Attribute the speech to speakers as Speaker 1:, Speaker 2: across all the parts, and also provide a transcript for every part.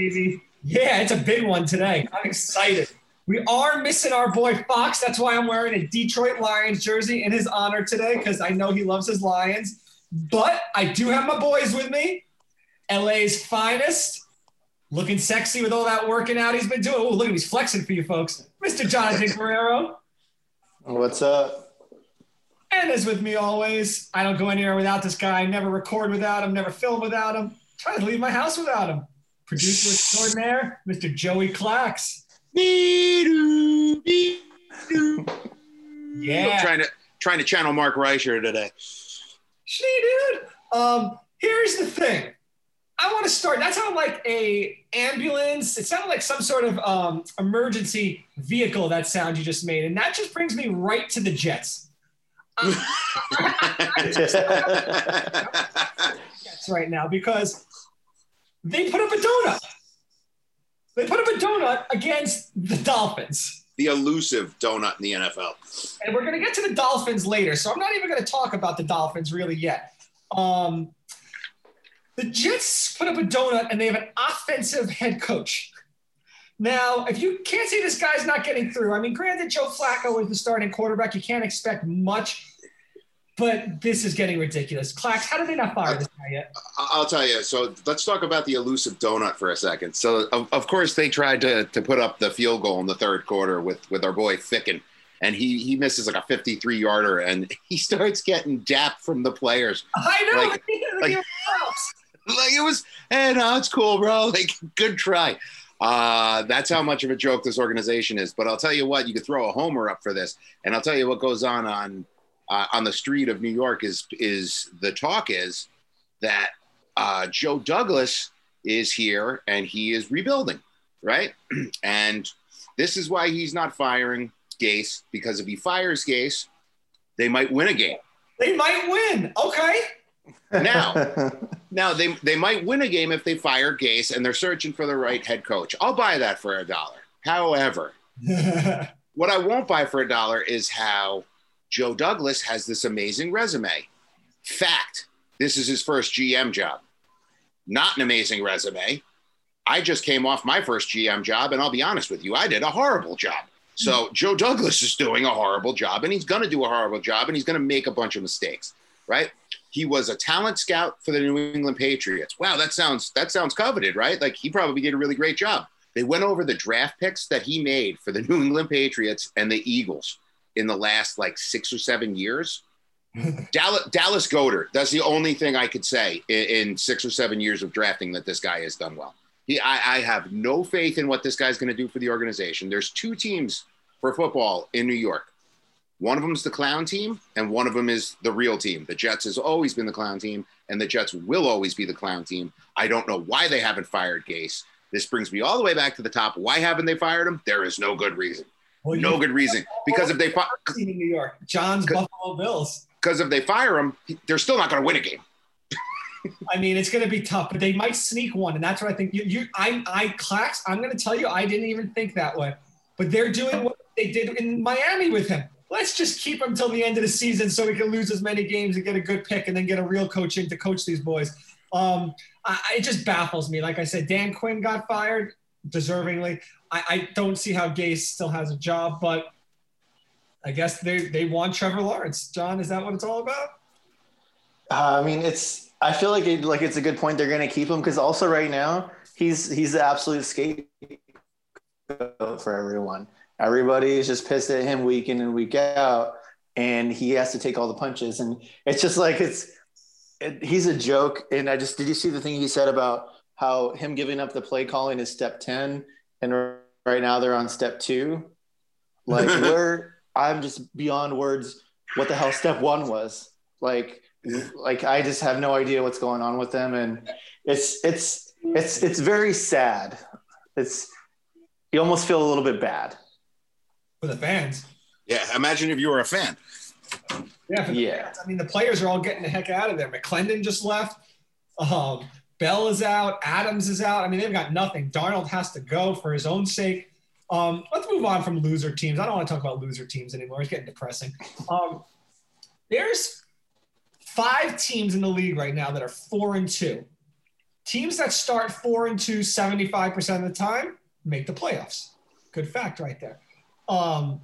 Speaker 1: We're back,
Speaker 2: Wow.
Speaker 1: baby. Yeah, it's a big one today. I'm excited. We are missing our boy Fox. That's why I'm wearing a Detroit Lions jersey in his honor today because I know he loves his Lions. But I do have my boys with me. LA's finest, looking sexy with all that working out he's been doing. Oh, look at he's flexing for you folks. Mr. Jonathan Guerrero.
Speaker 3: What's up?
Speaker 1: And as with me always, I don't go anywhere without this guy. I never record without him, never film without him. Try to leave my house without him. Producer extraordinaire, Mr. Joey Clax. Yeah.
Speaker 2: Trying to trying to channel Mark Reicher today.
Speaker 1: Shitty, dude. Um, here's the thing. I want to start. That sounded like a ambulance. It sounded like some sort of um, emergency vehicle. That sound you just made, and that just brings me right to the Jets. Um, Jets right now because they put up a donut. They put up a donut against the Dolphins.
Speaker 2: the elusive donut in the NFL.
Speaker 1: And we're going to get to the Dolphins later. So I'm not even going to talk about the Dolphins really yet. Um, the Jets put up a donut and they have an offensive head coach. Now, if you can't see this guy's not getting through, I mean, granted, Joe Flacco is the starting quarterback. You can't expect much, but this is getting ridiculous. Clax, how did they not fire this guy yet?
Speaker 2: I- I'll tell you. So let's talk about the elusive donut for a second. So of, of course they tried to to put up the field goal in the third quarter with with our boy Ficken, and he he misses like a 53 yarder, and he starts getting dapped from the players.
Speaker 1: I know.
Speaker 2: Like-
Speaker 1: like,
Speaker 2: like- Like it was, hey, no, it's cool, bro. Like good try. Uh, that's how much of a joke this organization is. But I'll tell you what, you could throw a homer up for this, and I'll tell you what goes on on uh, on the street of New York is is the talk is that uh, Joe Douglas is here and he is rebuilding, right? and this is why he's not firing Gase because if he fires Gase, they might win a game.
Speaker 1: they might win. Okay.
Speaker 2: Now, now they they might win a game if they fire Gase and they're searching for the right head coach. I'll buy that for a dollar. However, what I won't buy for a dollar is how Joe Douglas has this amazing resume. Fact, this is his first GM job. Not an amazing resume. I just came off my first GM job, and I'll be honest with you, I did a horrible job. So hmm. Joe Douglas is doing a horrible job, and he's going to do a horrible job, and he's going to make a bunch of mistakes, right? He was a talent scout for the New England Patriots. Wow, that sounds that sounds coveted, right? Like he probably did a really great job. They went over the draft picks that he made for the New England Patriots and the Eagles in the last like six or seven years. Dallas, Dallas Goedert. That's the only thing I could say in, in six or seven years of drafting that this guy has done well. He, I, I have no faith in what this guy's going to do for the organization. There's two teams for football in New York. One of them is the clown team, and one of them is the real team. The Jets has always been the clown team, and the Jets will always be the clown team. I don't know why they haven't fired Gase. This brings me all the way back to the top. Why haven't they fired him? There is no good reason.
Speaker 1: Well,
Speaker 2: No good reason. Because if they
Speaker 1: fire in New York, John's Buffalo Bills.
Speaker 2: because if they fire him, they're still not going to win a game.
Speaker 1: I mean, it's going to be tough, but they might sneak one, and that's what I think. You, you I, I, Clax. I'm going to tell you, I didn't even think that way, but they're doing what they did in Miami with him. Let's just keep him till the end of the season, so we can lose as many games and get a good pick, and then get a real coach in to coach these boys. Um, I, I- it just baffles me. Like I said, Dan Quinn got fired deservingly. I, I don't see how Gase still has a job, but I guess they they want Trevor Lawrence. John, is that what it's all about?
Speaker 3: Uh, I mean, it's. I feel like it, like it's a good point. They're going to keep him because also right now he's he's the absolute scapegoat for everyone. Everybody is just pissed at him week in and week out, and he has to take all the punches. And it's just like it's. It, he's a joke. And I just did you see the thing he said about how him giving up the play calling is step ten, and right now they're on step two. Like we're, I'm just beyond words. What the hell step one was like like I just have no idea what's going on with them, and it's it's it's it's very sad. It's you almost feel a little bit bad.
Speaker 1: For the fans.
Speaker 2: Yeah, imagine if you were a fan.
Speaker 1: Yeah, for the
Speaker 3: Yeah.
Speaker 1: fans. I mean, the players are all getting the heck out of there. McLendon just left. Um, Bell is out. Adams is out. I mean, they've got nothing. Darnold has to go for his own sake. Um, let's move on from loser teams. I don't want to talk about loser teams anymore. It's getting depressing. Um, there's five teams in the league right now that are four and two. teams that start four and two 75% of the time make the playoffs. Good fact right there. Um,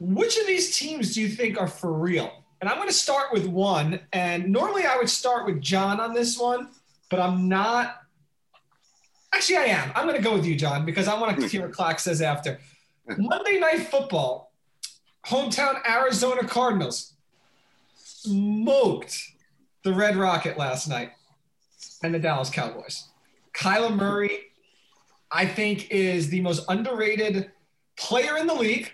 Speaker 1: which of these teams do you think are for real? And I'm going to start with one. And normally I would start with John on this one, but I'm not. Actually, I am. I'm going to go with you, John, because I want to hmm. hear what Clack says after. Monday Night Football, hometown Arizona Cardinals smoked the Red Rocket last night and the Dallas Cowboys. Kyler Murray, I think, is the most underrated player in the league.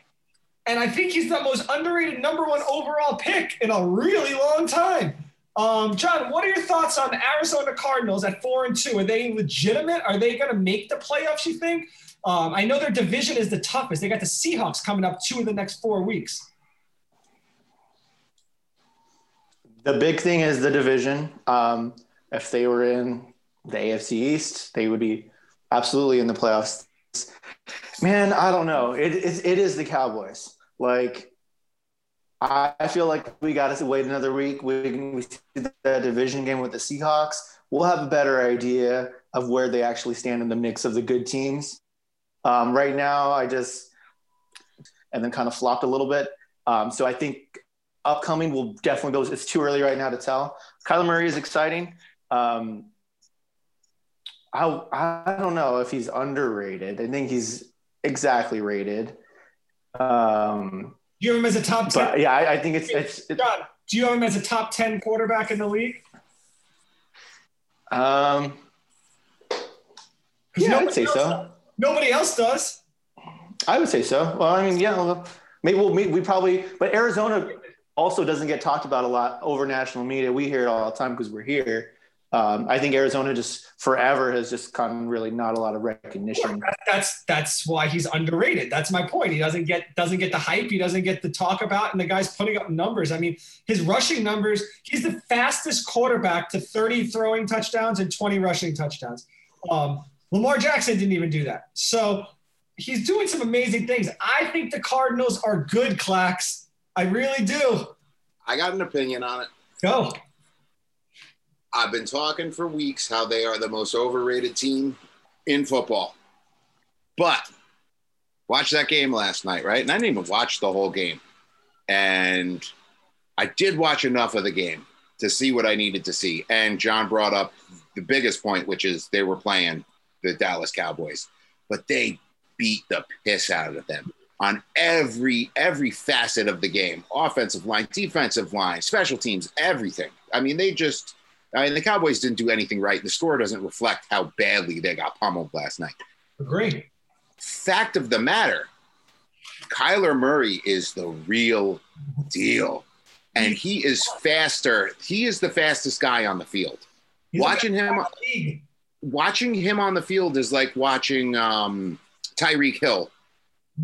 Speaker 1: And I think he's the most underrated number one overall pick in a really long time. Um, John, what are your thoughts on the Arizona Cardinals at four and two? Are they legitimate? Are they going to make the playoffs? You think? Um, I know their division is the toughest. They got the Seahawks coming up two of the next four weeks.
Speaker 3: The big thing is the division. Um, if they were in the AFC East, they would be absolutely in the playoffs. Man, I don't know. It, it, it is the Cowboys. Like, I feel like we got to wait another week. We can see that division game with the Seahawks. We'll have a better idea of where they actually stand in the mix of the good teams. Um, right now, I just and then kind of flopped a little bit. Um, so I think upcoming will definitely go. It's too early right now to tell. Kyler Murray is exciting. Um, I I don't know if he's underrated. I think he's exactly rated. Um,
Speaker 1: do you have him as a top ten?
Speaker 3: yeah, I, I, think it's, it's, it's
Speaker 1: John. Do you have him as a top ten quarterback in the league?
Speaker 3: Um, yeah, I'd say so.
Speaker 1: Nobody else does.
Speaker 3: I would say so. Well, I mean, yeah, maybe we'll meet. We probably, but Arizona also doesn't get talked about a lot over national media. We hear it all the time because we're here. Um, I think Arizona just forever has just gotten really not a lot of recognition.
Speaker 1: that's that's why he's underrated. That's my point. He doesn't get doesn't get the hype. He doesn't get the talk about, and the guy's putting up numbers. I mean, his rushing numbers. He's the fastest quarterback to 30 throwing touchdowns and 20 rushing touchdowns. Um, Lamar Jackson didn't even do that. So he's doing some amazing things. I think the Cardinals are good, Clax. I really do.
Speaker 2: I got an opinion on it.
Speaker 1: Go.
Speaker 2: I've been talking for weeks how they are the most overrated team in football. But watch that game last night, right? And I didn't even watch the whole game. And I did watch enough of the game to see what I needed to see. And John brought up the biggest point, which is they were playing the Dallas Cowboys, but they beat the piss out of them on every every facet of the game offensive line defensive line special teams everything i mean they just i mean the cowboys didn't do anything right. The score doesn't reflect how badly they got pummeled last night.
Speaker 1: Agree
Speaker 2: fact of the matter kyler murray is the real deal. And he is faster. He is the fastest guy on the field. He's watching him watching him on the field is like watching um, tyreek hill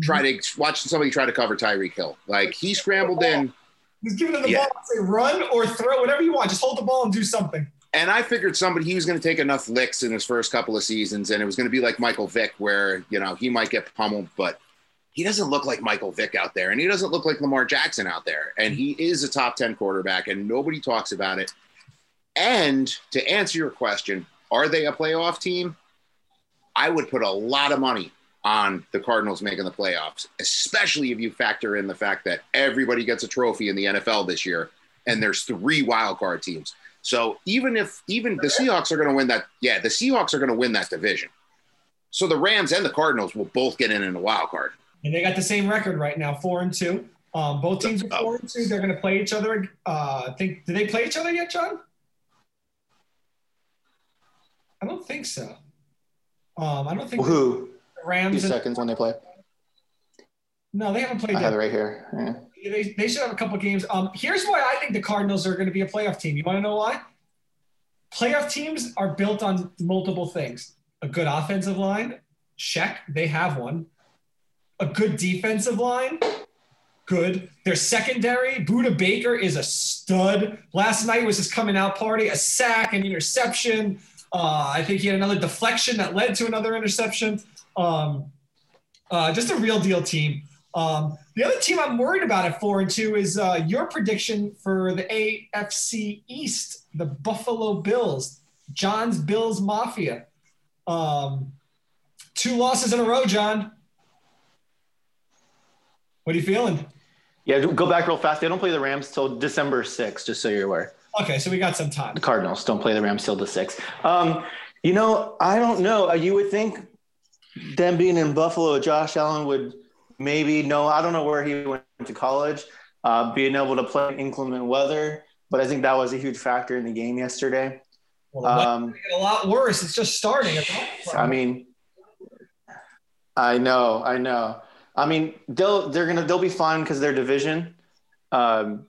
Speaker 2: try to watch somebody try to cover Tyreek Hill. Like he scrambled in.
Speaker 1: He's giving him the yeah. ball, and say run or throw, whatever you want. Just hold the ball and do something.
Speaker 2: And I figured somebody he was going to take enough licks in his first couple of seasons, and it was going to be like Michael Vick, where you know he might get pummeled, but he doesn't look like Michael Vick out there, and he doesn't look like Lamar Jackson out there, and he is a top ten quarterback, and nobody talks about it. And to answer your question, are they a playoff team? I would put a lot of money on the Cardinals making the playoffs, especially if you factor in the fact that everybody gets a trophy in the NFL this year and there's three wild card teams. So even if even the Seahawks are going to win that, yeah, the Seahawks are going to win that division. So the Rams and the Cardinals will both get in in a wild card.
Speaker 1: And they got the same record right now, four and two. Um, both teams are four and two. They're going to play each other. Uh, think. do they play each other yet, John? I don't think so. Um, I don't think.
Speaker 3: Who?
Speaker 1: Rams.
Speaker 3: Few seconds when they play.
Speaker 1: No, they haven't played.
Speaker 3: I yet. have it right here.
Speaker 1: Yeah. They, they should have a couple games. Um, here's why I think the Cardinals are going to be a playoff team. You want to know why? Playoff teams are built on multiple things: a good offensive line, check, they have one. A good defensive line, good. Their secondary, Budda Baker is a stud. Last night was his coming out party, a sack, an interception. Uh, I think he had another deflection that led to another interception. Um, uh, just a real deal team. Um, the other team I'm worried about at four and two is uh, your prediction for the AFC East, the Buffalo Bills. John's Bills Mafia. Um, two losses in a row, John. What are you feeling?
Speaker 3: Yeah, go back real fast. They don't play the Rams till December 6th, just so you're aware.
Speaker 1: Okay, so we got some time.
Speaker 3: The Cardinals don't play the Rams till the 6th. Um, you know, I don't know. Uh, you would think them being in Buffalo, Josh Allen would maybe know. I don't know where he went to college, uh, being able to play in inclement weather, but I think that was a huge factor in the game yesterday.
Speaker 1: Well, um, a lot worse. It's just starting.
Speaker 3: I mean, I know, I know. I mean, they'll they're gonna they'll be fine because they're division. Um,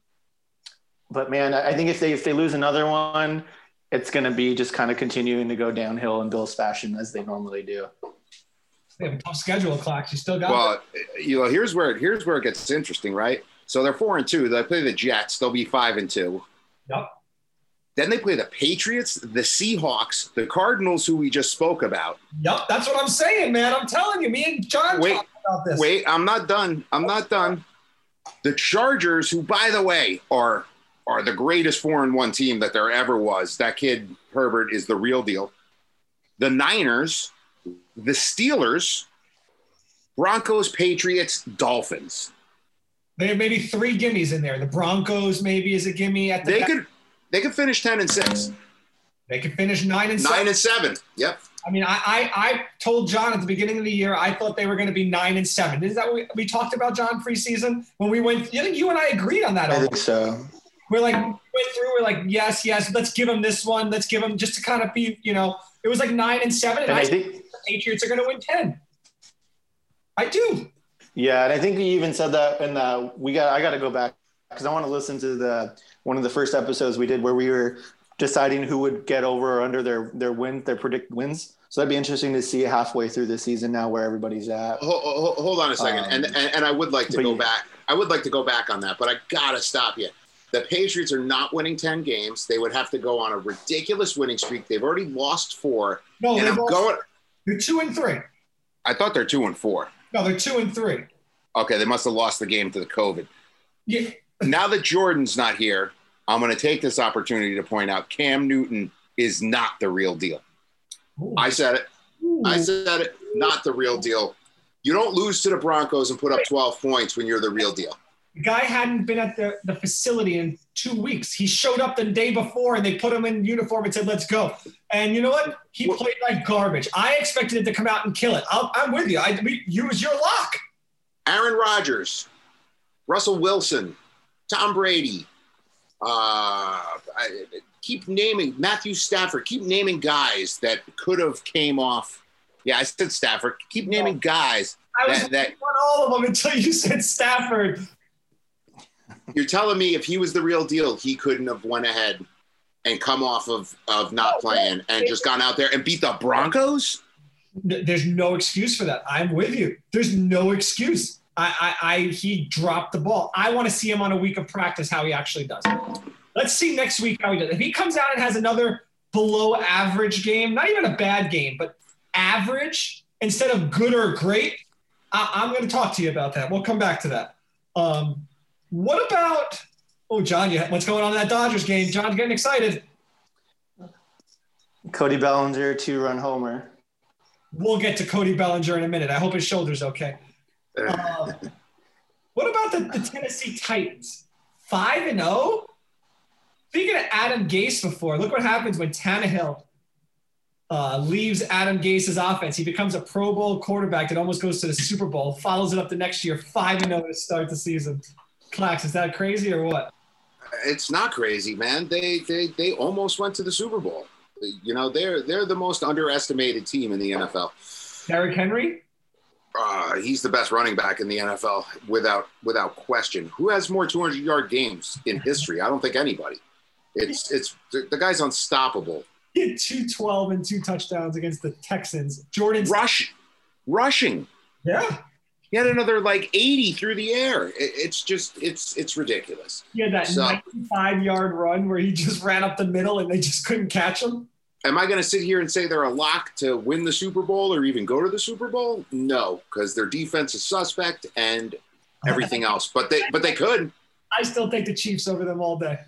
Speaker 3: but man, I think if they if they lose another one, it's gonna be just kind of continuing to go downhill in Bills fashion as they normally do.
Speaker 1: They have a tough schedule, Clax. You still got.
Speaker 2: Well, you know, here's where it, here's where it gets interesting, right? So they're four and two. They play the Jets. They'll be five and two.
Speaker 1: Yep.
Speaker 2: Then they play the Patriots, the Seahawks, the Cardinals, who we just spoke about.
Speaker 1: Yep, that's what I'm saying, man. I'm telling you, me and John
Speaker 2: wait, about this. Wait, I'm not done. I'm not done. The Chargers, who by the way are are the greatest four and one team that there ever was. That kid Herbert is the real deal. The Niners, the Steelers, Broncos, Patriots, Dolphins.
Speaker 1: They have maybe three gimmies in there. The Broncos maybe is a gimme at the
Speaker 2: They back. could they could finish ten and six.
Speaker 1: They could finish nine and
Speaker 2: nine seven. and seven. Yep.
Speaker 1: I mean, I, I, I told John at the beginning of the year I thought they were going to be nine and seven. Is that what we, we talked about John preseason when we went? You think you and I agreed on that?
Speaker 3: I think so.
Speaker 1: We're like we went through. We're like, yes, yes. Let's give them this one. Let's give them just to kind of be, you know, it was like nine and seven, and, and I, I think the Patriots are going to win ten. I do.
Speaker 3: Yeah, and I think you even said that, and we got. I got to go back because I want to listen to the one of the first episodes we did where we were deciding who would get over or under their their win their predict wins. So that'd be interesting to see halfway through the season now where everybody's at.
Speaker 2: Hold, hold on a second, um, and, and, and I would like to go yeah. back. I would like to go back on that, but I gotta stop you. The Patriots are not winning ten games. They would have to go on a ridiculous winning streak. They've already lost four.
Speaker 1: No, and I'm lost, going. They're two and three.
Speaker 2: I thought they're two and four.
Speaker 1: No, they're two and three.
Speaker 2: Okay, they must have lost the game to the COVID.
Speaker 1: Yeah.
Speaker 2: now that Jordan's not here, I'm going to take this opportunity to point out Cam Newton is not the real deal. Ooh. I said it. Ooh. I said it. Not the real deal. You don't lose to the Broncos and put up 12 points when you're the real deal.
Speaker 1: The guy hadn't been at the, the facility in two weeks. He showed up the day before and they put him in uniform and said, let's go. And you know what? He played like garbage. I expected it to come out and kill it. i am with you. I we, use your lock.
Speaker 2: Aaron Rodgers, Russell Wilson, Tom Brady, uh, I, keep naming Matthew Stafford. Keep naming guys that could have came off. Yeah, I said Stafford. Keep naming guys.
Speaker 1: I was that, that on all of them until you said Stafford.
Speaker 2: You're telling me if he was the real deal, he couldn't have went ahead and come off of of not oh, playing and just gone out there and beat the Broncos?
Speaker 1: There's no excuse for that. I'm with you. There's no excuse. I, I, I he dropped the ball. I want to see him on a week of practice how he actually does. Let's see next week how he does. If he comes out and has another below average game, not even a bad game, but average instead of good or great, I, am going to talk to you about that. We'll come back to that. Um, what about? Oh, John, you, what's going on in that Dodgers game? John's getting excited.
Speaker 3: Cody Bellinger two run homer.
Speaker 1: We'll get to Cody Bellinger in a minute. I hope his shoulder's okay. Uh, what about the, the Tennessee Titans? Five and zero. Oh? Speaking of Adam Gase before, look what happens when Tannehill uh, leaves Adam Gase's offense. He becomes a Pro Bowl quarterback that almost goes to the Super Bowl, follows it up the next year, 5 and 0 to start the season. Clax, is that crazy or what?
Speaker 2: It's not crazy, man. They, they, they almost went to the Super Bowl. You know, they're, they're the most underestimated team in the NFL.
Speaker 1: Derrick Henry?
Speaker 2: Uh, he's the best running back in the NFL without without question. Who has more 200 yard games in history? I don't think anybody. It's it's the, guy's unstoppable.
Speaker 1: He had 212 and two touchdowns against the Texans. Jordan
Speaker 2: Rush rushing.
Speaker 1: Yeah.
Speaker 2: He had another like 80 through the air. It, it's just it's it's ridiculous.
Speaker 1: Yeah, that so, 95 yard run where he just ran up the middle and they just couldn't catch him
Speaker 2: am I going to sit here and say they're a lock to win the Super Bowl or even go to the Super Bowl? No, because their defense is suspect and everything else. But they but they could.
Speaker 1: I still take the Chiefs over them all day.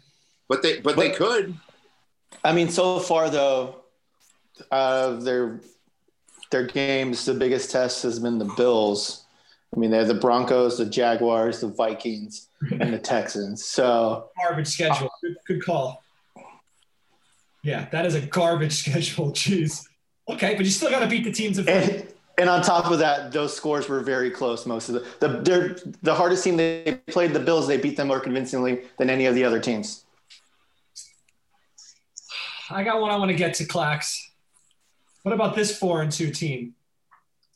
Speaker 2: But they but, but they could.
Speaker 3: I mean, so far though, of their their games, the biggest test has been the Bills. I mean, they're the Broncos, the Jaguars, the Vikings, and the Texans. So
Speaker 1: garbage schedule. Good, good call. Yeah, that is a garbage schedule. Jeez. Okay, but you still got to beat the teams. Of-
Speaker 3: and, and on top of that, those scores were very close. Most of the the they're, the hardest team they played, the Bills. They beat them more convincingly than any of the other teams.
Speaker 1: I got one I want to get to, Clax. What about this four and two team?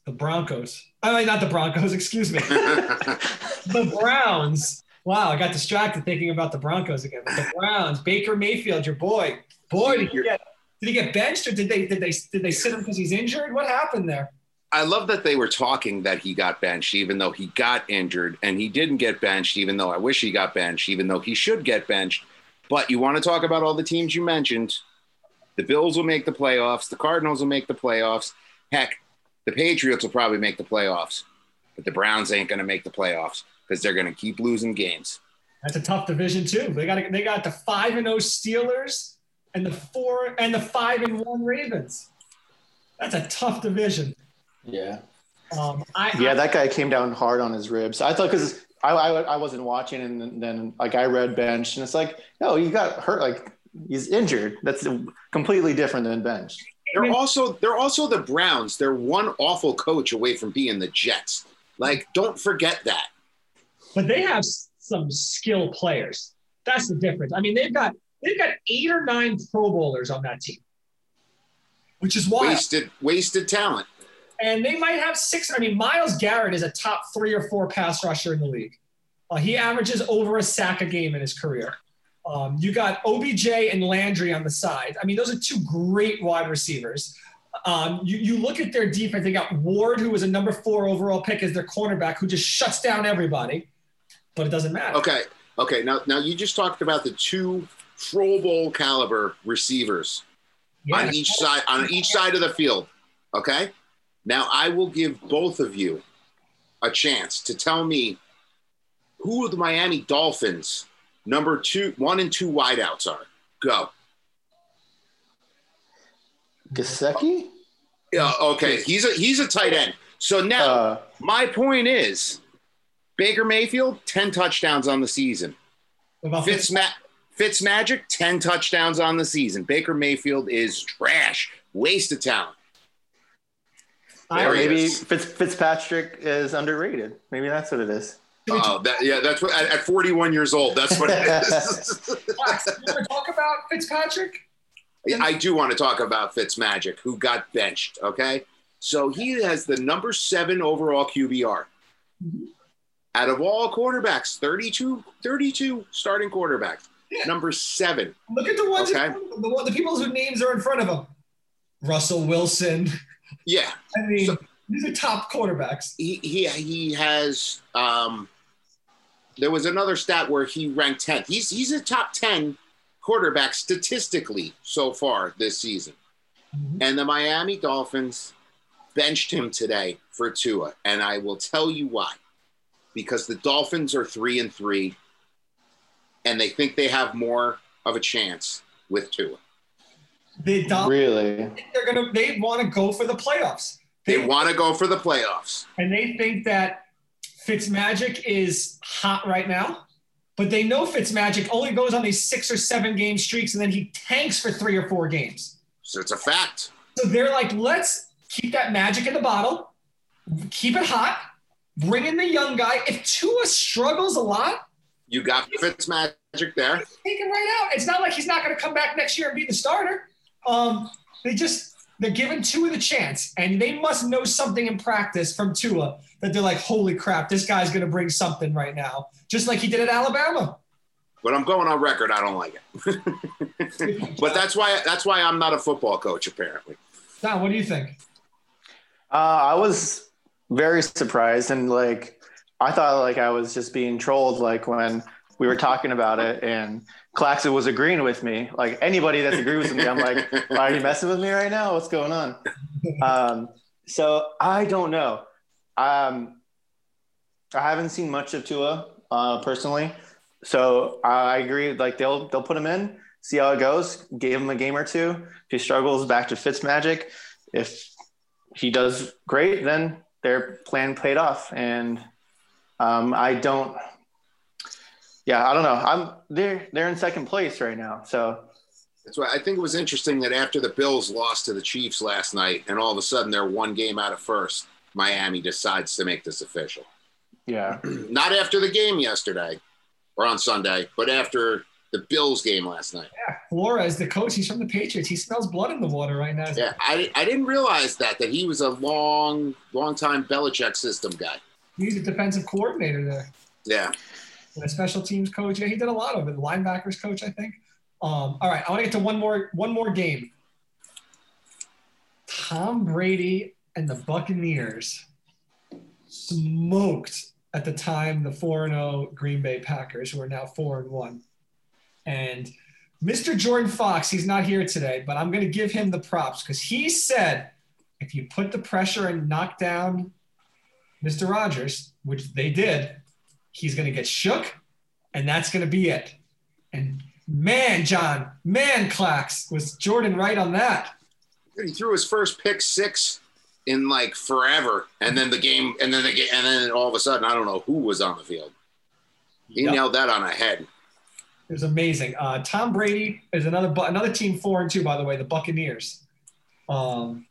Speaker 1: The Broncos. I mean, not the Broncos, excuse me. the Browns. Wow, I got distracted thinking about the Broncos again. But the Browns, Baker Mayfield, your boy. Boy, did he get did he get benched or did they did they did they sit him because he's injured? What happened there?
Speaker 2: I love that they were talking that he got benched, even though he got injured, and he didn't get benched, even though I wish he got benched, even though he should get benched. But you want to talk about all the teams you mentioned? The Bills will make the playoffs. The Cardinals will make the playoffs. Heck, the Patriots will probably make the playoffs, but the Browns ain't going to make the playoffs because they're going to keep losing games.
Speaker 1: That's a tough division too. They got they got the five and zero oh Steelers and the four and the five and one Ravens. That's a tough division.
Speaker 3: Yeah.
Speaker 1: Um, I,
Speaker 3: yeah,
Speaker 1: I,
Speaker 3: that guy came down hard on his ribs. I thought because I, I, I wasn't watching, and then like I read bench, and it's like, no, you got hurt. Like he's injured. That's completely different than bench.
Speaker 2: They're also they're also the Browns. They're one awful coach away from being the Jets. Like, don't forget that.
Speaker 1: But they have some skill players. That's the difference. I mean, they've got they've got eight or nine Pro Bowlers on that team, which is why
Speaker 2: wasted wasted talent.
Speaker 1: And they might have six. I mean, Myles Garrett is a top three or four pass rusher in the league. Uh, he averages over a sack a game in his career. Um, you got OBJ and Landry on the side. I mean, those are two great wide receivers. Um, you, you look at their defense, they got Ward, who was a number four overall pick as their cornerback, who just shuts down everybody, but it doesn't matter.
Speaker 2: Okay. Okay. Now, now you just talked about the two Pro Bowl caliber receivers yeah. on each side, on each side of the field. Okay. Now I will give both of you a chance to tell me who the Miami Dolphins number two, one and two wideouts are. Go.
Speaker 3: Gesicki?
Speaker 2: Yeah, okay. He's a he's a tight end. So now uh, my point is Baker Mayfield, 10 touchdowns on the season. Fitz, Ma- Fitz Magic, 10 touchdowns on the season. Baker Mayfield is trash. Waste of talent.
Speaker 3: Or maybe Fitz, Fitzpatrick is underrated. Maybe that's what it is.
Speaker 2: Oh, that, yeah, that's what at, at, 41 years old, that's what it is.
Speaker 1: you want to talk about Fitzpatrick?
Speaker 2: I do want to talk about Fitzmagic, who got benched. Okay, so he has the number seven overall QBR. Mm-hmm. Out of all quarterbacks, 32, 32 starting quarterbacks, yeah. number seven.
Speaker 1: Look at the ones, okay? the, the people whose names are in front of him. Russell Wilson.
Speaker 2: Yeah.
Speaker 1: I mean, so, these are top quarterbacks.
Speaker 2: He he he has um, there was another stat where he ranked 10th. He's he's a top 10 quarterback statistically so far this season. Mm-hmm. And the Miami Dolphins benched him today for Tua, and I will tell you why. Because the Dolphins are 3 and 3 and they think they have more of a chance with Tua.
Speaker 1: They don't
Speaker 3: really.
Speaker 1: They're gonna. They want to go for the playoffs.
Speaker 2: They, they want to go for the playoffs,
Speaker 1: and they think that Fitzmagic is hot right now, but they know Fitzmagic only goes on these six or seven game streaks and then he tanks for three or four games.
Speaker 2: So it's a fact.
Speaker 1: So they're like, let's keep that magic in the bottle, keep it hot, bring in the young guy. If Tua struggles a lot,
Speaker 2: you got Fitzmagic there.
Speaker 1: Take him right out. It's not like he's not going to come back next year and be the starter. Um, they just they're giving Tua the chance, and they must know something in practice from Tua that they're like, holy crap, this guy's going to bring something right now, just like he did at Alabama.
Speaker 2: But I'm going on record. I don't like it. but that's why that's why I'm not a football coach. Apparently.
Speaker 1: Don, what do you think?
Speaker 3: Uh, I was very surprised, and like I thought, like I was just being trolled, like when we were talking about it, and Claxton was agreeing with me. Like anybody that's agreed with me, I'm like, why are you messing with me right now? What's going on? Um, so I don't know. Um, I haven't seen much of Tua uh, personally, so I agree. Like they'll they'll put him in. see how it goes. Give him a game or two. If he struggles, back to Fitz magic. If he does great, then their plan paid off. And um, I don't. Yeah, I don't know. I'm they're they're in second place right now. So
Speaker 2: that's why I think it was interesting that after the Bills lost to the Chiefs last night, and all of a sudden they're one game out of first, Miami decides to make this official.
Speaker 3: Yeah.
Speaker 2: Not after the game yesterday or on Sunday, but after the Bills game last night.
Speaker 1: Yeah, Flores, the coach, he's from the Patriots. He smells blood in the water right now.
Speaker 2: Yeah, I, I didn't realize that that he was a long, long time Belichick system guy.
Speaker 1: He's a defensive coordinator there.
Speaker 2: Yeah.
Speaker 1: And a special teams coach. Yeah, he did a lot of it. Linebackers coach, I think. Um, all right, I want to get to one more one more game. Tom Brady and the Buccaneers smoked at the time the 4 0 Green Bay Packers, who are now 4 and 1. And Mr. Jordan Fox, he's not here today, but I'm going to give him the props because he said if you put the pressure and knock down Mr. Rogers, which they did, he's going to get shook, and that's going to be it. And man, John, man, Clax, was Jordan right on that?
Speaker 2: He threw his first pick six in like forever, and then the game, and then the game, and then all of a sudden, I don't know who was on the field. He yep. nailed that on a head.
Speaker 1: It was amazing. Uh, Tom Brady is another another team four and two, by the way, the Buccaneers. Um,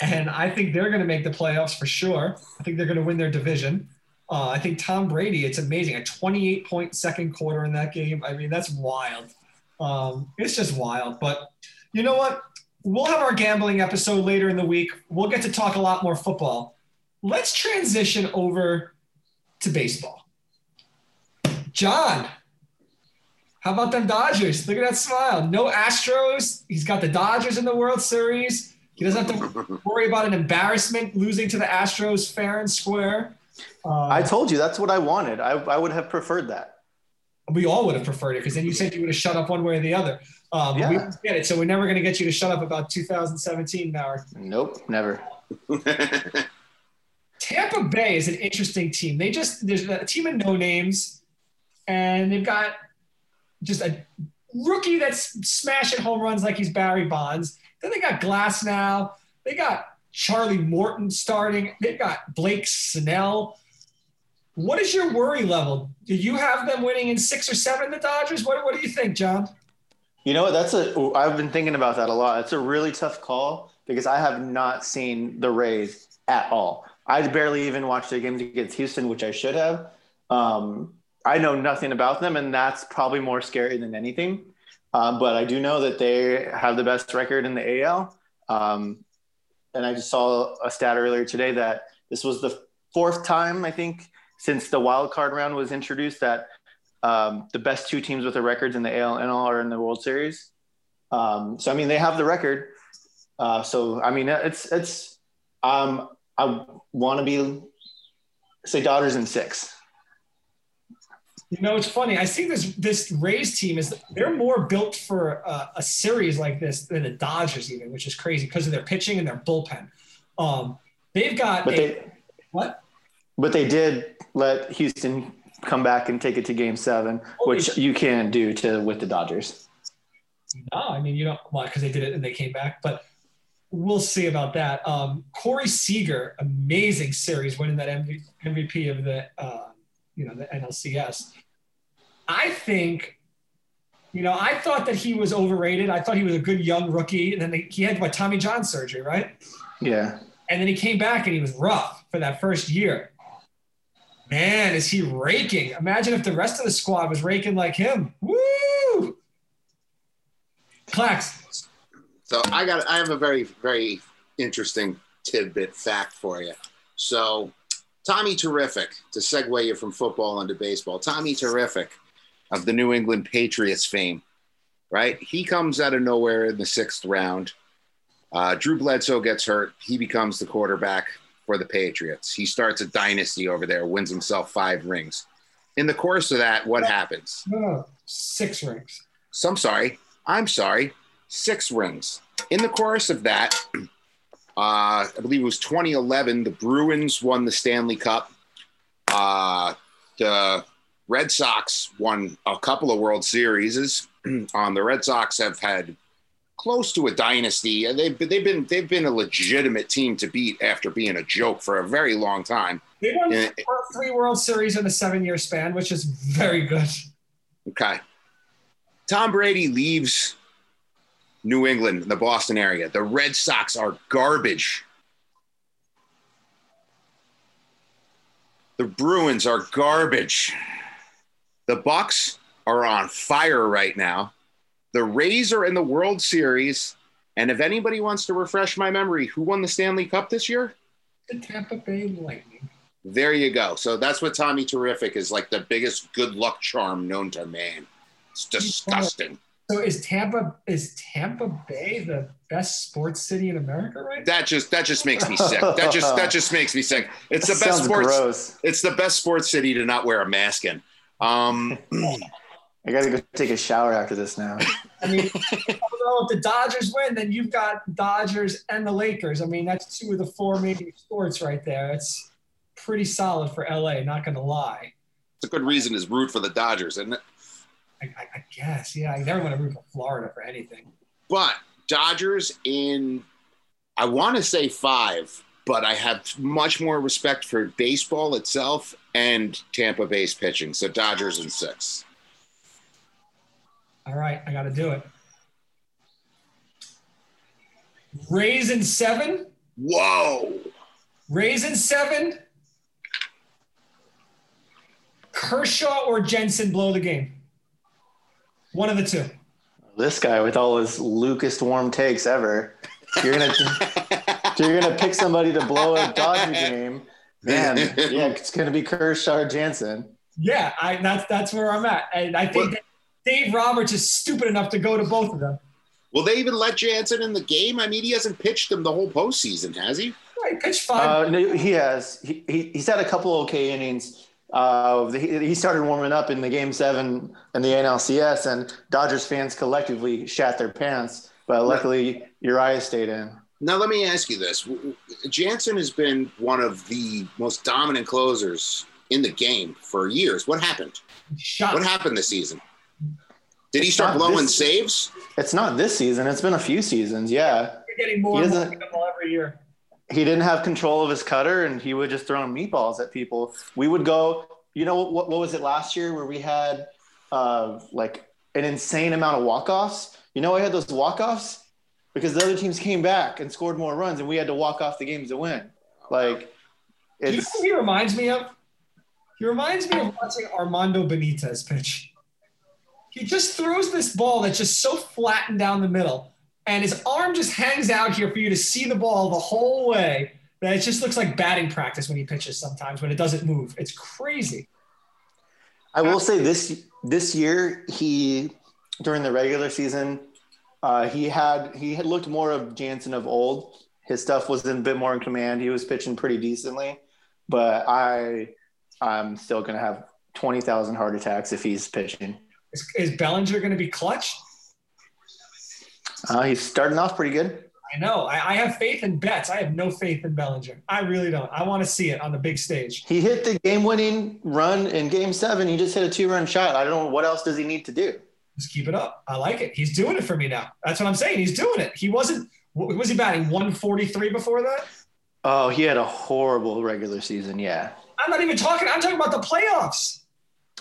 Speaker 1: and I think they're going to make the playoffs for sure. I think they're going to win their division. Uh, I think Tom Brady, it's amazing. A 28 point second quarter in that game. I mean, that's wild. Um, it's just wild. But you know what? We'll have our gambling episode later in the week. We'll get to talk a lot more football. Let's transition over to baseball. John, how about them Dodgers? Look at that smile. No Astros. He's got the Dodgers in the World Series. He doesn't have to worry about an embarrassment losing to the Astros fair and square.
Speaker 3: Uh, I told you that's what I wanted. I, I would have preferred that.
Speaker 1: We all would have preferred it because then you said you would have shut up one way or the other. Um, yeah. We get it, so we're never going to get you to shut up about 2017 now.
Speaker 3: Nope, never.
Speaker 1: Tampa Bay is an interesting team. They just there's a team of no names, and they've got just a rookie that's smashing home runs like he's Barry Bonds. Then they got Glasnow. They got Charlie Morton starting. They've got Blake Snell. What is your worry level? Do you have them winning in six or seven, the Dodgers? What, what do you think, John?
Speaker 3: You know? That's a. I've been thinking about that a lot. It's a really tough call because I have not seen the Rays at all. I barely even watched their games against Houston, which I should have. Um, I know nothing about them, and that's probably more scary than anything. Um, but I do know that they have the best record in the AL. Um, and I just saw a stat earlier today that this was the fourth time I think since the wild card round was introduced that um, the best two teams with the records in the AL and NL are in the World Series. Um, so I mean, they have the record. Uh, so I mean, it's it's. Um, I want to be say Dodgers in six.
Speaker 1: You know, it's funny. I see this this Rays team is they're more built for a, a series like this than the Dodgers even, which is crazy because of their pitching and their bullpen. Um, they've got
Speaker 3: but
Speaker 1: a,
Speaker 3: they,
Speaker 1: what?
Speaker 3: But they did let Houston come back and take it to Game Seven, oh, which you can't do to with the Dodgers.
Speaker 1: No, I mean you don't. Well, because they did it and they came back, but we'll see about that. Um, Corey Seager, amazing series, winning that MVP of the uh, you know the NLCS. I think, you know, I thought that he was overrated. I thought he was a good young rookie, and then they, he had what Tommy John surgery, right?
Speaker 3: Yeah.
Speaker 1: And then he came back and he was rough for that first year. Man, is he raking? Imagine if the rest of the squad was raking like him. Woo! Clax.
Speaker 2: So I got I have a very, very interesting tidbit fact for you. So Tommy Terrific, to segue you from football into baseball, Tommy Terrific of the New England Patriots fame, right? He comes out of nowhere in the sixth round. Uh, Drew Bledsoe gets hurt. He becomes the quarterback for the Patriots. He starts a dynasty over there, wins himself five rings. In the course of that, what happens?
Speaker 1: No, six rings.
Speaker 2: So I'm sorry. I'm sorry. Six rings. In the course of that, uh, I believe it was 2011, the Bruins won the Stanley Cup. Uh, the Red Sox won a couple of World Series, um, the Red Sox have had close to a dynasty. They've they've been they've been a legitimate team to beat after being a joke for a very long time.
Speaker 1: They won three World Series in a seven-year span, which is very good.
Speaker 2: Okay. Tom Brady leaves New England, the Boston area. The Red Sox are garbage. The Bruins are garbage. The Bucks are on fire right now. The Rays are in the World Series. And if anybody wants to refresh my memory, who won the Stanley Cup this year?
Speaker 1: The Tampa Bay Lightning.
Speaker 2: There you go. So that's what Tommy Terrific is like the biggest good luck charm known to man. It's disgusting.
Speaker 1: So is Tampa is Tampa Bay the best sports city in America right
Speaker 2: That just that just makes me sick. That just that just makes me sick. It's the best sports gross. it's the best sports city to not wear a mask in. Um
Speaker 3: I gotta go take a shower after this now.
Speaker 1: I mean, if the Dodgers win, then you've got Dodgers and the Lakers. I mean, that's two of the four major sports right there. It's pretty solid for LA. Not gonna lie.
Speaker 2: It's a good reason to root for the Dodgers, isn't it?
Speaker 1: I, I guess, yeah. I never want to root for Florida for anything.
Speaker 2: But Dodgers in, I want to say five, but I have much more respect for baseball itself and Tampa Bay's pitching. So Dodgers in six.
Speaker 1: All right, I got to do it. Rays in seven.
Speaker 2: Whoa.
Speaker 1: Rays in seven. Kershaw or Jansen blow the game. One of the two.
Speaker 3: This guy with all his Lucas warm takes ever. You're gonna you're gonna pick somebody to blow a Dodger game. Man, yeah, it's gonna be Kershaw Jansen.
Speaker 1: Yeah, I that's that's where I'm at. And I think Dave Roberts is stupid enough to go to both of them.
Speaker 2: Will they even let Jansen in the game? I mean, he hasn't pitched them the whole postseason, has he?
Speaker 1: He pitched five.
Speaker 3: Uh, no, he has. He, he, he's had a couple okay innings. Uh, he, he started warming up in the game seven in the NLCS, and Dodgers fans collectively shat their pants. But luckily, Urias stayed in.
Speaker 2: Now, let me ask you this: Jansen has been one of the most dominant closers in the game for years. What happened? Shot. What happened this season? Did he start blowing this, saves?
Speaker 3: It's not this season. It's been a few seasons. Yeah.
Speaker 1: You're getting more and more every year.
Speaker 3: He didn't have control of his cutter, and he would just throw meatballs at people. We would go. You know what? What was it last year where we had uh, like an insane amount of walk offs? You know, I had those walk offs because the other teams came back and scored more runs, and we had to walk off the games to win. Like,
Speaker 1: it's, you know he reminds me of? He reminds me of watching Armando Benitez pitch he just throws this ball that's just so flattened down the middle, and his arm just hangs out here for you to see the ball the whole way. That it just looks like batting practice when he pitches sometimes when it doesn't move. It's crazy.
Speaker 3: I will say this this year he during the regular season uh, he had he had looked more of Jansen of old. His stuff was a bit more in command. He was pitching pretty decently, but I I'm still gonna have twenty thousand heart attacks if he's pitching.
Speaker 1: Is, is Bellinger going to be clutch?
Speaker 3: Uh, he's starting off pretty good.
Speaker 1: I know. I, I, have faith in Betts. I have no faith in Bellinger. I really don't. I want to see it on the big stage.
Speaker 3: He hit the game-winning run in Game Seven. He just hit a two-run shot. I don't know what else does he need to do.
Speaker 1: Just keep it up. I like it. He's doing it for me now. That's what I'm saying. He's doing it. He wasn't. Was he batting 143 before that?
Speaker 3: Oh, he had a horrible regular season. Yeah.
Speaker 1: I'm not even talking. I'm talking about the playoffs.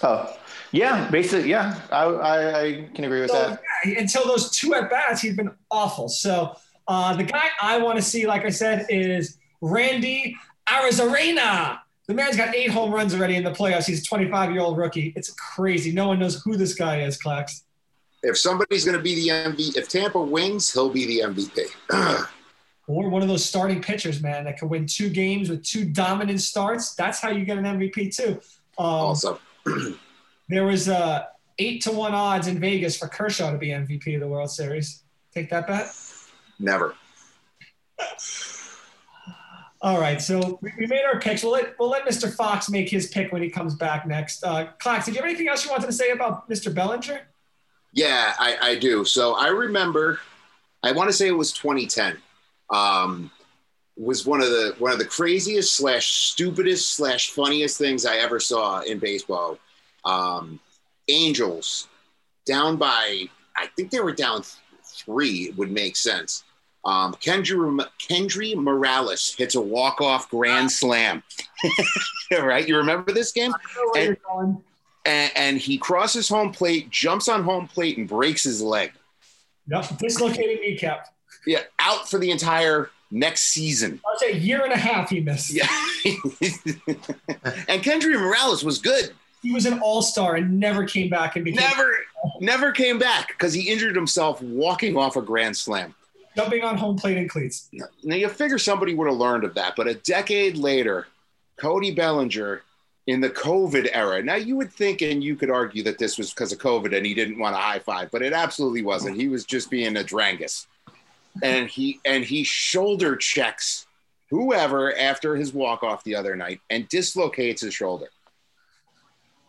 Speaker 3: Oh, yeah, basically, yeah, I, I, I can agree with so, that.
Speaker 1: Yeah, until those two at bats, he's been awful. So uh, the guy I want to see, like I said, is Randy Arozarena. The man's got eight home runs already in the playoffs. He's a 25 year old rookie. It's crazy. No one knows who this guy is, Clax.
Speaker 2: If somebody's going to be the MVP, if Tampa wins, he'll be the MVP.
Speaker 1: or one of those starting pitchers, man, that can win two games with two dominant starts. That's how you get an MVP too.
Speaker 2: Um, also.
Speaker 1: There was uh, eight to one odds in Vegas for Kershaw to be MVP of the World Series. Take that bet.
Speaker 2: Never.
Speaker 1: All right, so we, we, made our picks. We'll let we'll let Mr. Fox make his pick when he comes back next. Uh, Clax, did you have anything else you wanted to say about Mr. Bellinger?
Speaker 2: Yeah, I, I do. So I remember, I want to say it was 2010. Um, was one of the one of the craziest slash stupidest slash funniest things I ever saw in baseball um, Angels, down by, I think they were down three, it would make sense. Um, Kendry, Kendry Morales hits a walk-off grand slam. right? You remember this game? And, and, and, he crosses home plate, jumps on home plate, and breaks his leg.
Speaker 1: Yep, dislocated kneecap.
Speaker 2: Yeah, out for the entire next season.
Speaker 1: I'll say a year and a half he missed.
Speaker 2: Yeah. and Kendry Morales was good.
Speaker 1: He was an all-star and never came back and became
Speaker 2: never never came back because he injured himself walking off a grand slam.
Speaker 1: Jumping on home plate and cleats.
Speaker 2: Now you figure somebody would have learned of that, but a decade later, Cody Bellinger in the COVID era. Now you would think and you could argue that this was because of COVID and he didn't want to high five, but it absolutely wasn't. He was just being a drangus and he and he shoulder checks whoever after his walk off the other night and dislocates his shoulder.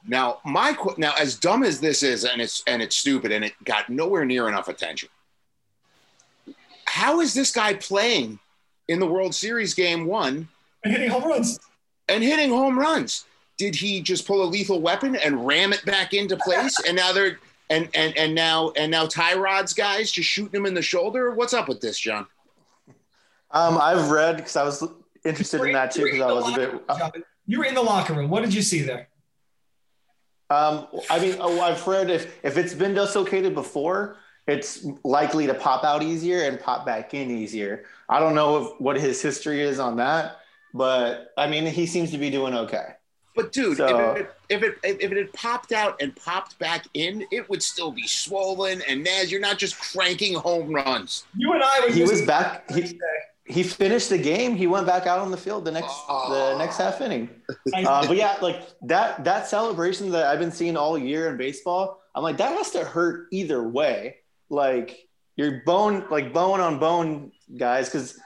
Speaker 2: Now, my now as dumb as this is, and it's and it's stupid, and it got nowhere near enough attention. How is this guy playing in the World Series game one
Speaker 1: and hitting home runs?
Speaker 2: And hitting home runs. Did he just pull a lethal weapon and ram it back into place? and now they're and and and now and now Tyrod's guys just shooting him in the shoulder. What's up with this, John?
Speaker 3: Um, I've read because I was interested in that too because I was a bit. Uh,
Speaker 1: you were in the locker room. What did you see there?
Speaker 3: Um, I mean, oh, I've read if if it's been dislocated before, it's likely to pop out easier and pop back in easier. I don't know if, what his history is on that, but I mean, he seems to be doing okay.
Speaker 2: But dude, so, if, it, if it if it had popped out and popped back in, it would still be swollen. And Naz, you're not just cranking home runs.
Speaker 1: You and I. Were.
Speaker 3: He was back. He, he finished the game. He went back out on the field the next oh. the next half inning. Uh, but yeah, like that that celebration that I've been seeing all year in baseball, I'm like that has to hurt either way. Like you're bone like bone on bone guys because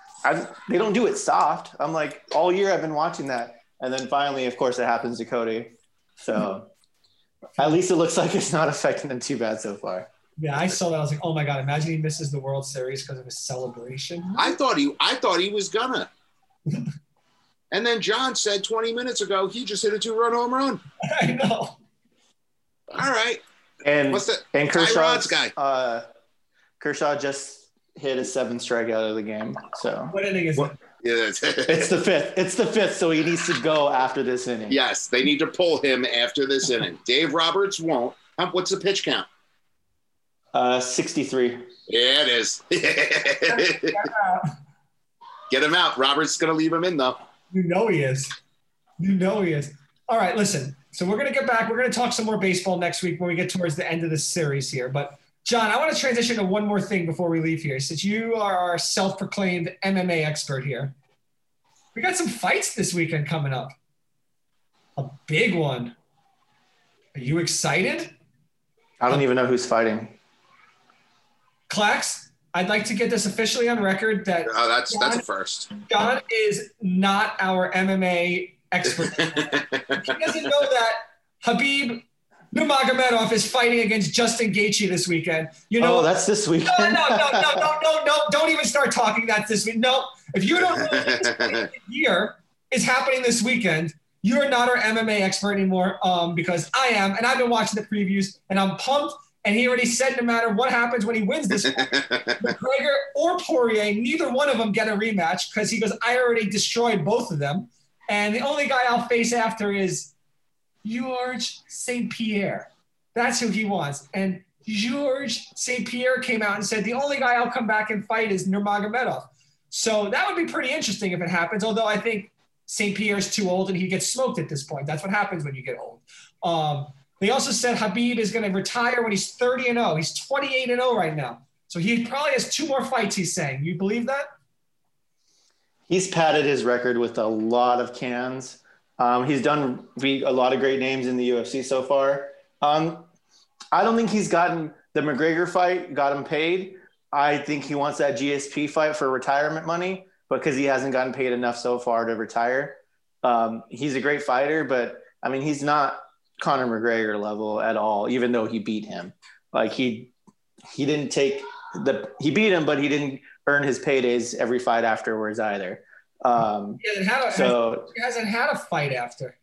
Speaker 3: they don't do it soft. I'm like all year I've been watching that and then finally, of course, it happens to Cody. So at least it looks like it's not affecting them too bad so far.
Speaker 1: Yeah, I saw that. I was like, oh my god! Imagine he misses the World Series because of his celebration.
Speaker 2: I thought he, I thought he was gonna. and then John said 20 minutes ago he just hit a two-run home run.
Speaker 1: I know.
Speaker 2: All right.
Speaker 3: And What's that? And Kershaw's guy. Uh, Kershaw just hit a seven strikeout of the game. So
Speaker 1: what inning is what, it?
Speaker 3: it's the fifth. It's the fifth, so he needs to go after this inning.
Speaker 2: Yes, they need to pull him after this inning. Dave Roberts won't. What's the pitch count?
Speaker 3: Uh, 63.
Speaker 2: Yeah, it is. Get him out. Roberts is going to leave him in, though.
Speaker 1: You know he is. You know he is. All right, listen. So we're going to get back. We're going to talk some more baseball next week when we get towards the end of the series here. But John, I want to transition to one more thing before we leave here. Since you are our self proclaimed MMA expert here, we got some fights this weekend coming up. A big one. Are you excited?
Speaker 3: I don't even know who's fighting.
Speaker 1: Clax, I'd like to get this officially on record that
Speaker 2: oh, that's John, that's a first.
Speaker 1: John is not our MMA expert. he doesn't know that Khabib Nurmagomedov is fighting against Justin Gaethje this weekend. You know,
Speaker 3: oh, that's this weekend.
Speaker 1: No, no, no, no, no, no, no! Don't even start talking that this week. No, if you don't know this year is happening this weekend, you're not our MMA expert anymore. Um, because I am, and I've been watching the previews, and I'm pumped. And he already said no matter what happens when he wins this, McGregor or Poirier, neither one of them get a rematch because he goes, I already destroyed both of them, and the only guy I'll face after is George St. Pierre. That's who he wants. And George St. Pierre came out and said, the only guy I'll come back and fight is Nurmagomedov. So that would be pretty interesting if it happens, although I think St. Pierre's too old and he gets smoked at this point. That's what happens when you get old. Um, they also said Khabib is going to retire when he's 30 and 0. He's 28 and 0 right now. So he probably has two more fights, he's saying. You believe that?
Speaker 3: He's padded his record with a lot of cans. Um, he's done a lot of great names in the UFC so far. Um, I don't think he's gotten the McGregor fight, got him paid. I think he wants that GSP fight for retirement money because he hasn't gotten paid enough so far to retire. Um, he's a great fighter, but I mean, he's not Conor McGregor level at all, even though he beat him. Like he, he didn't take the, he beat him, but he didn't earn his paydays every fight afterwards either. Um,
Speaker 1: he hasn't, had a, so, he hasn't had a fight after.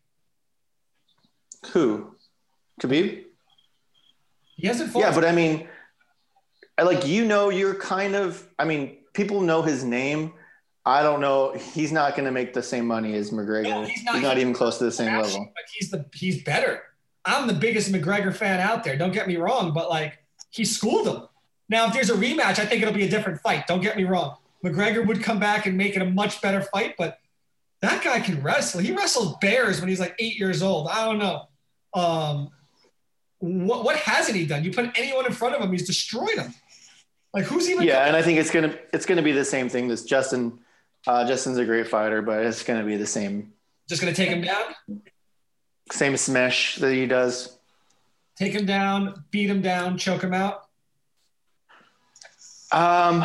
Speaker 3: Who? Khabib?
Speaker 1: He hasn't fought.
Speaker 3: Yeah, but I mean, I like you know, you're kind of. I mean, people know his name. I don't know. He's not going to make the same money as McGregor.
Speaker 1: No,
Speaker 3: he's
Speaker 1: he's
Speaker 3: not,
Speaker 1: not-
Speaker 3: even close to the same level.
Speaker 1: But he's the he's better. I'm the biggest McGregor fan out there. Don't get me wrong, but like he schooled him. Now, if there's a rematch, I think it'll be a different fight. Don't get me wrong. McGregor would come back and make it a much better fight, but that guy can wrestle. He wrestled bears when he's like eight years old. I don't know. Um, what what hasn't he done? You put anyone in front of him, he's destroyed him. Like who's even?
Speaker 3: Yeah, and I think it's gonna it's gonna be the same thing. This Justin, uh, Justin's a great fighter, but it's gonna be the same
Speaker 1: Just gonna take him down,
Speaker 3: same smash that he does.
Speaker 1: take him down, beat him down, choke him out.
Speaker 3: Um,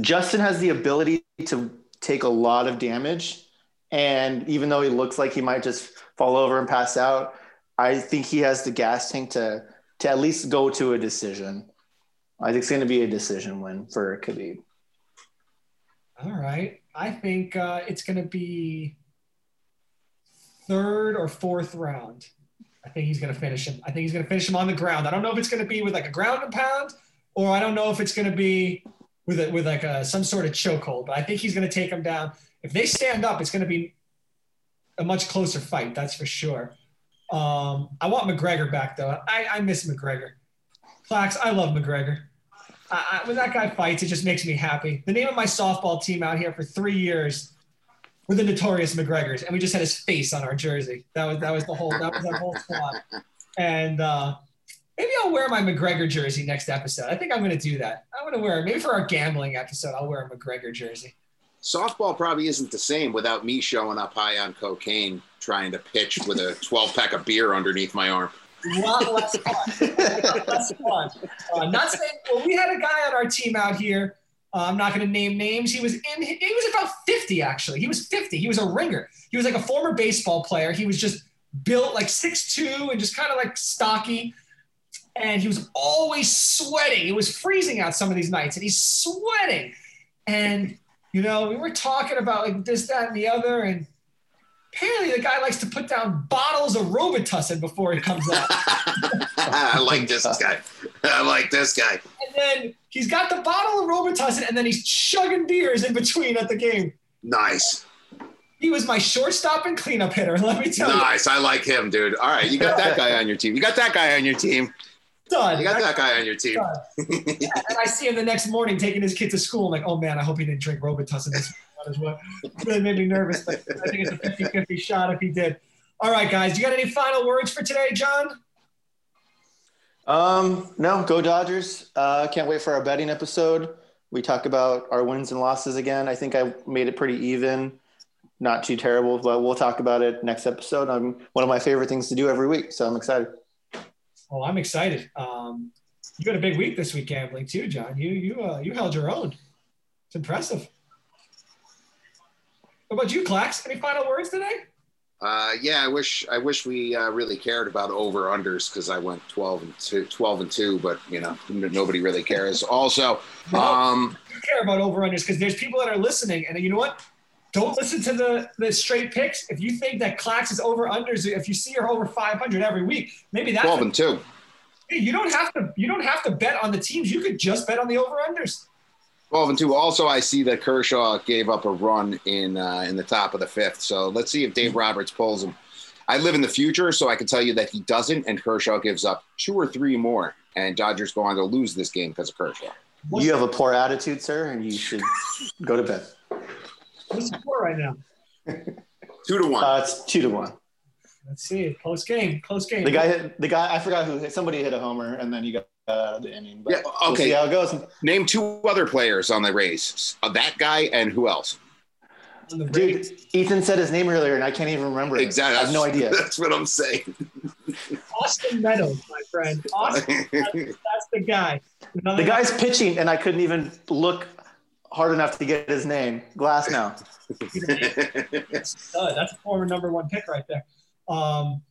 Speaker 3: Justin has the ability to take a lot of damage, and even though he looks like he might just fall over and pass out, I think he has the gas tank to to at least go to a decision. I think it's going to be a decision win for Khabib.
Speaker 1: All right. I think uh, it's going to be third or fourth round. I think he's going to finish him. I think he's going to finish him on the ground. I don't know if it's going to be with like a ground and pound, or I don't know if it's going to be with a, with like a, some sort of chokehold. But I think he's going to take him down. If they stand up, it's going to be a much closer fight. That's for sure. Um, I want McGregor back though. I, I miss McGregor. Clax, I love McGregor. I, I, when that guy fights, it just makes me happy. The name of my softball team out here for three years were the Notorious McGregors, and we just had his face on our jersey. That was that was the whole that was that whole squad. And uh, maybe I'll wear my McGregor jersey next episode. I think I'm going to do that. I'm going to wear it. maybe for our gambling episode. I'll wear a McGregor jersey.
Speaker 2: Softball probably isn't the same without me showing up high on cocaine, trying to pitch with a 12 pack of beer underneath my arm.
Speaker 1: A lot less fun. Lot less fun. Uh, not saying. Well, we had a guy on our team out here. Uh, I'm not going to name names. He was in. He was about 50 actually. He was 50. He was a ringer. He was like a former baseball player. He was just built like 6'2 and just kind of like stocky. And he was always sweating. It was freezing out some of these nights, and he's sweating. And you know, we were talking about like this, that, and the other, and apparently the guy likes to put down bottles of Robitussin before he comes out.
Speaker 2: I like this guy. I like this guy.
Speaker 1: and then he's got the bottle of Robitussin, and then he's chugging beers in between at the game.
Speaker 2: Nice.
Speaker 1: He was my shortstop and cleanup hitter. Let me tell you.
Speaker 2: Nice. I like him, dude. All right. You got that guy on your team. You got that guy on your team.
Speaker 1: You, done.
Speaker 2: You got that guy on your team.
Speaker 1: Yeah, and I see him the next morning taking his kid to school. I'm like, oh man, I hope he didn't drink Robitussin this morning as well. It really made me nervous, but I think it's a 50 50 shot if he did. All right, guys, you got any final words for today, John?
Speaker 3: Um, no, go Dodgers. Uh, can't wait for our betting episode. We talk about our wins and losses again. I think I made it pretty even, not too terrible, but we'll talk about it next episode. I'm one of my favorite things to do every week, so I'm excited.
Speaker 1: Oh, I'm excited. Um, you had a big week this week gambling too, John. You you uh, you held your own. It's impressive. What about you, Clax? Any final words today?
Speaker 2: Uh, yeah, I wish I wish we uh, really cared about over unders because I went 12 and two, 12 and two, but you know nobody really cares. Also, um,
Speaker 1: You care about over unders because there's people that are listening, and you know what? Don't listen to the the straight picks. If you think that Clax is over unders, if you see her over 500 every week, maybe that's
Speaker 2: 12 and two.
Speaker 1: You don't have to you don't have to bet on the teams. You could just bet on the over unders.
Speaker 2: 12 and two. Also, I see that Kershaw gave up a run in uh, in the top of the fifth. So let's see if Dave Roberts pulls him. I live in the future, so I can tell you that he doesn't, and Kershaw gives up two or three more, and Dodgers go on to lose this game because of Kershaw.
Speaker 3: You have a poor attitude, sir, and you should go to bed.
Speaker 1: What's the score right now?
Speaker 2: Two to one.
Speaker 3: Uh, it's two to one.
Speaker 1: Let's see. Close game. Close game.
Speaker 3: The guy hit the guy. I forgot who. hit Somebody hit a homer, and then he got out of the inning. But
Speaker 2: Yeah,
Speaker 3: We'll
Speaker 2: okay.
Speaker 3: see how it goes.
Speaker 2: Name two other players on the Rays. Uh, that guy and who else?
Speaker 1: On the Rays.
Speaker 3: Dude, Ethan said his name earlier, and I can't even remember it.
Speaker 2: Exactly.
Speaker 3: I have no idea.
Speaker 2: That's what I'm saying.
Speaker 1: Austin Meadows, my friend. Austin, that's, that's the guy. Another
Speaker 3: The guy's pitching, and I couldn't even look hard enough to get his name.
Speaker 1: Glasnow. That's a former number one pick right there. Um,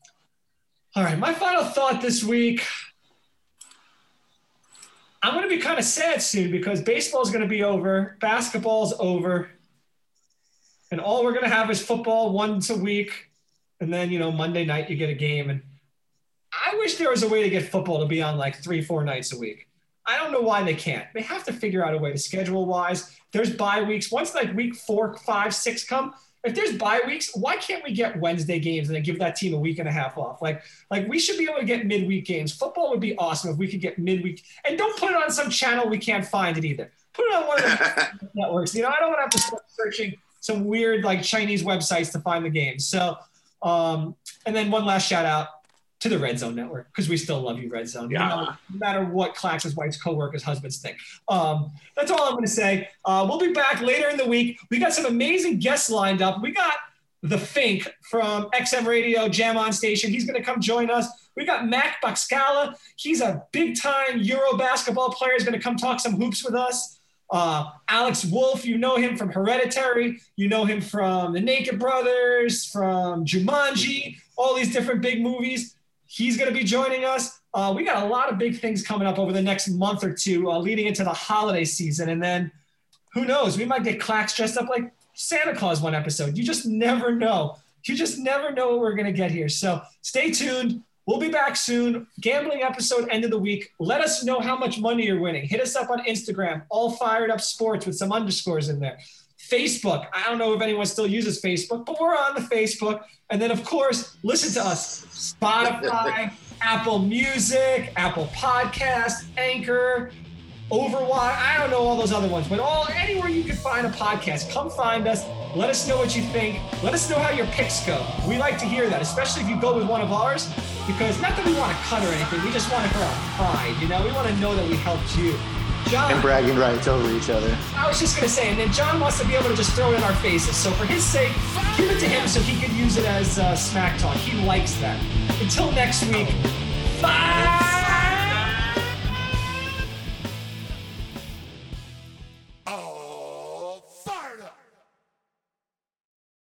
Speaker 1: all right, my final thought this week. I'm going to be kind of sad soon because baseball's going to be over, basketball's over, and all we're going to have is football once a week, and then you know Monday night you get a game, and I wish there was a way to get football to be on like three, four nights a week. I don't know why they can't. They have to figure out a way to schedule wise. There's bye weeks. Once like week four, five, six come, if there's bye weeks, why can't we get Wednesday games and then give that team a week and a half off? Like, like we should be able to get midweek games. Football would be awesome if we could get midweek. And don't put it on some channel we can't find it either. Put it on one of the networks. You know, I don't want to have to start searching some weird like Chinese websites to find the games. So, um, and then one last shout out to the Red Zone Network because we still love you, Red Zone.
Speaker 2: Yeah.
Speaker 1: No, no matter what Clax's wife's coworkers, husbands think. Um, that's all I'm going to say. Uh, we'll be back later in the week. We got some amazing guests lined up. We got the Fink from XM Radio Jam On Station. He's going to come join us. We got Mac Baxcala. He's a big time Euro basketball player. He's going to come talk some hoops with us. Uh, Alex Wolff, you know him from Hereditary. You know him from The Naked Brothers, from Jumanji, all these different big movies. He's going to be joining us. Uh, we got a lot of big things coming up over the next month or two, uh, leading into the holiday season. And then who knows? We might get Clax dressed up like Santa Claus one episode. You just never know. You just never know what we're going to get here. So stay tuned. We'll be back soon. Gambling episode, end of the week. Let us know how much money you're winning. Hit us up on Instagram, all fired up sports with some underscores in there. Facebook. I don't know if anyone still uses Facebook, but we're on the Facebook. And then, of course, listen to us Spotify, Apple Music, Apple Podcast, Anchor, Overwatch. I don't know all those other ones, but all anywhere you can find a podcast, come find us. Let us know what you think. Let us know how your picks go. We like to hear that, especially if you go with one of ours, because not that we want to cut or anything, we just want it for our pride. You know, we want to know that we helped you.
Speaker 3: John, and bragging rights over each other.
Speaker 1: I was just gonna say, and then John wants to be able to just throw it in our faces. So for his sake, give it to him so he can use it as uh, smack talk. He likes that. Until next week, bye.